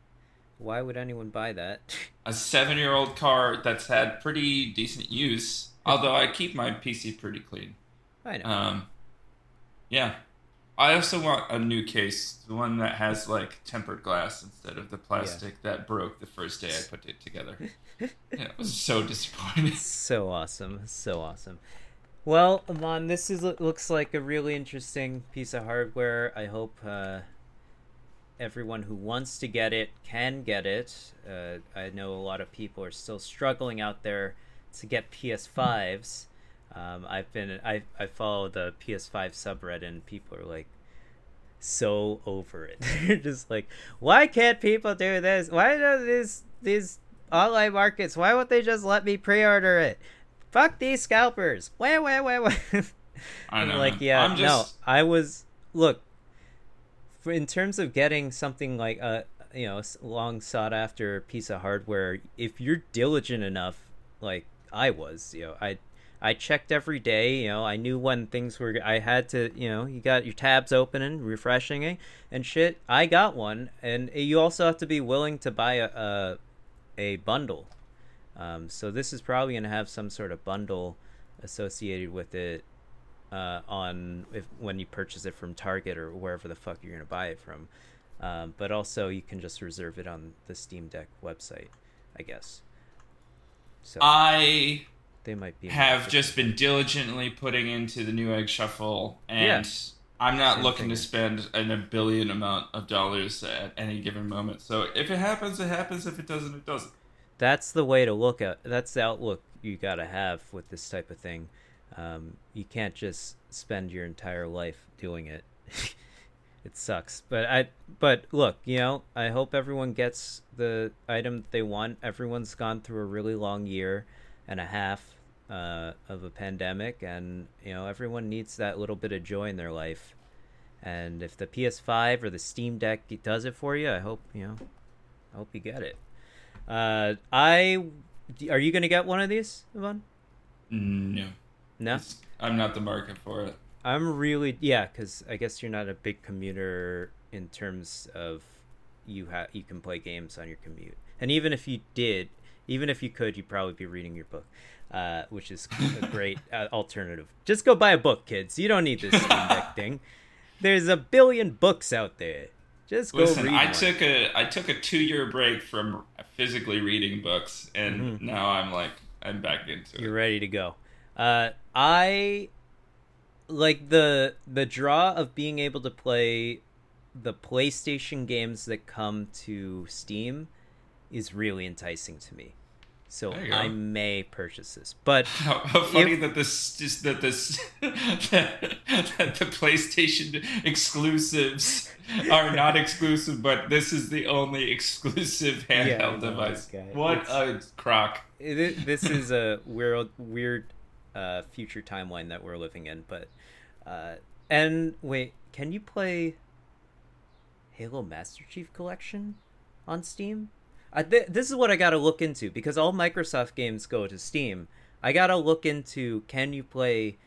Why would anyone buy that? <laughs> a seven year old car that's had pretty decent use. Although I keep my PC pretty clean. I know. Um, yeah. I also want a new case, the one that has like tempered glass instead of the plastic that broke the first day I put it together. <laughs> yeah, it was so disappointing. <laughs> so awesome, so awesome. Well, Amon, this is looks like a really interesting piece of hardware. I hope uh, everyone who wants to get it can get it. Uh, I know a lot of people are still struggling out there to get PS5s. Um, I've been I I follow the PS5 subreddit and people are like so over it. <laughs> They're just like, why can't people do this? Why do these these online markets? Why won't they just let me pre-order it? Fuck these scalpers! Wah wah wah wah. <laughs> I know. like yeah, I'm just, no, I was look. For, in terms of getting something like a you know long sought after piece of hardware, if you're diligent enough, like I was, you know, I I checked every day. You know, I knew when things were. I had to, you know, you got your tabs open and refreshing it and shit. I got one, and you also have to be willing to buy a a, a bundle. Um, so this is probably going to have some sort of bundle associated with it uh, on if when you purchase it from Target or wherever the fuck you're going to buy it from. Um, but also you can just reserve it on the Steam Deck website, I guess. So I they might be have just been diligently putting into the Newegg shuffle and Yeah. I'm not Same looking to spend an a billion amount of dollars at any given moment. So if it happens, it happens. If it doesn't, it doesn't. that's the way to look at that's the outlook you got to have with this type of thing um, you can't just spend your entire life doing it <laughs> it sucks. But i but look you know i hope everyone gets the item that they want. Everyone's gone through a really long year and a half uh, of a pandemic and you know everyone needs that little bit of joy in their life. And if the ps5 or the steam deck does it for you i hope you know i hope you get it. Uh, I are you gonna get one of these, Yvonne? No, No, It's- I'm not the market for it. I'm really yeah, because I guess you're not a big commuter in terms of you have you can play games on your commute, and even if you did, even if you could, you'd probably be reading your book, uh, which is a <laughs> great uh, alternative. Just go buy a book, kids. You don't need this <laughs> thing. There's a billion books out there. Just go Listen, read I one. took a I took a two year break from physically reading books, and Mhm. now I'm like I'm back into it. You're ready to go. Uh, I like the the draw of being able to play the PlayStation games that come to Steam is really enticing to me. So. I may purchase this, but <laughs> How, how funny that this just that this that, <laughs> that the PlayStation exclusives are not exclusive, but this is the only exclusive handheld Yeah, device. What It's- a crock. It- this is a weird, weird uh, future timeline that we're living in. But uh, and wait, can you play Halo Master Chief Collection on Steam? I th- this is what I got to look into because all Microsoft games go to Steam. I got to look into can you play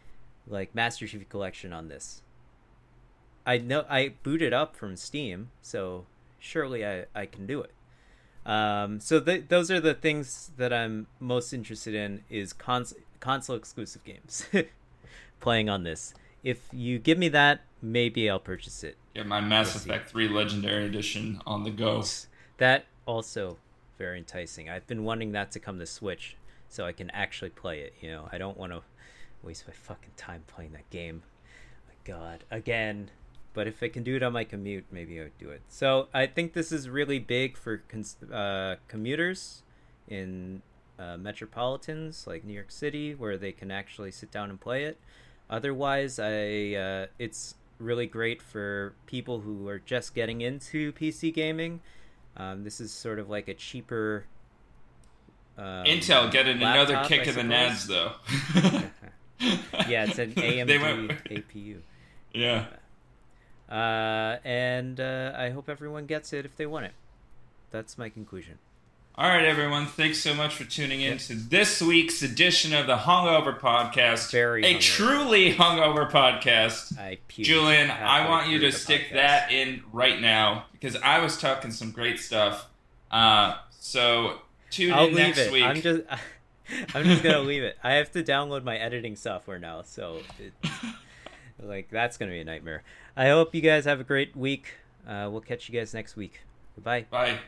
like Master Chief Collection on this. I know I booted up from Steam, so surely I, I can do it. Um, so th- those are the things that I'm most interested in is cons- console exclusive games <laughs> playing on this. If you give me that, maybe I'll purchase it. Get my Mass see. Effect 3 Legendary Edition on the go. That also very enticing. I've been wanting that to come to Switch so I can actually play it. You know, I don't want to waste my fucking time playing that game. My God, again. But if I can do it on my commute, maybe I would do it. So I think this is really big for cons- uh, commuters in uh, metropolitans like New York City, where they can actually sit down and play it. Otherwise, I uh, it's really great for people who are just getting into PC gaming. Um, this is sort of like a cheaper. Um, Intel getting another kick I of the nads, though. <laughs> yeah, it's an <laughs> AMD went- APU. yeah. Uh, and uh, I hope everyone gets it if they want it. That's my conclusion. All right, everyone. Thanks so much for tuning in to this week's edition of the Hungover Podcast. Very a hungover. truly hungover podcast. I puked Julian, I want you to stick podcast. that in right now because I was talking some great stuff. Uh, so tune I'll in next it. week. I'm just, <laughs> I'm just gonna leave it. I have to download my editing software now, so it, like that's gonna be a nightmare. I hope you guys have a great week. Uh, we'll catch you guys next week. Goodbye. Bye.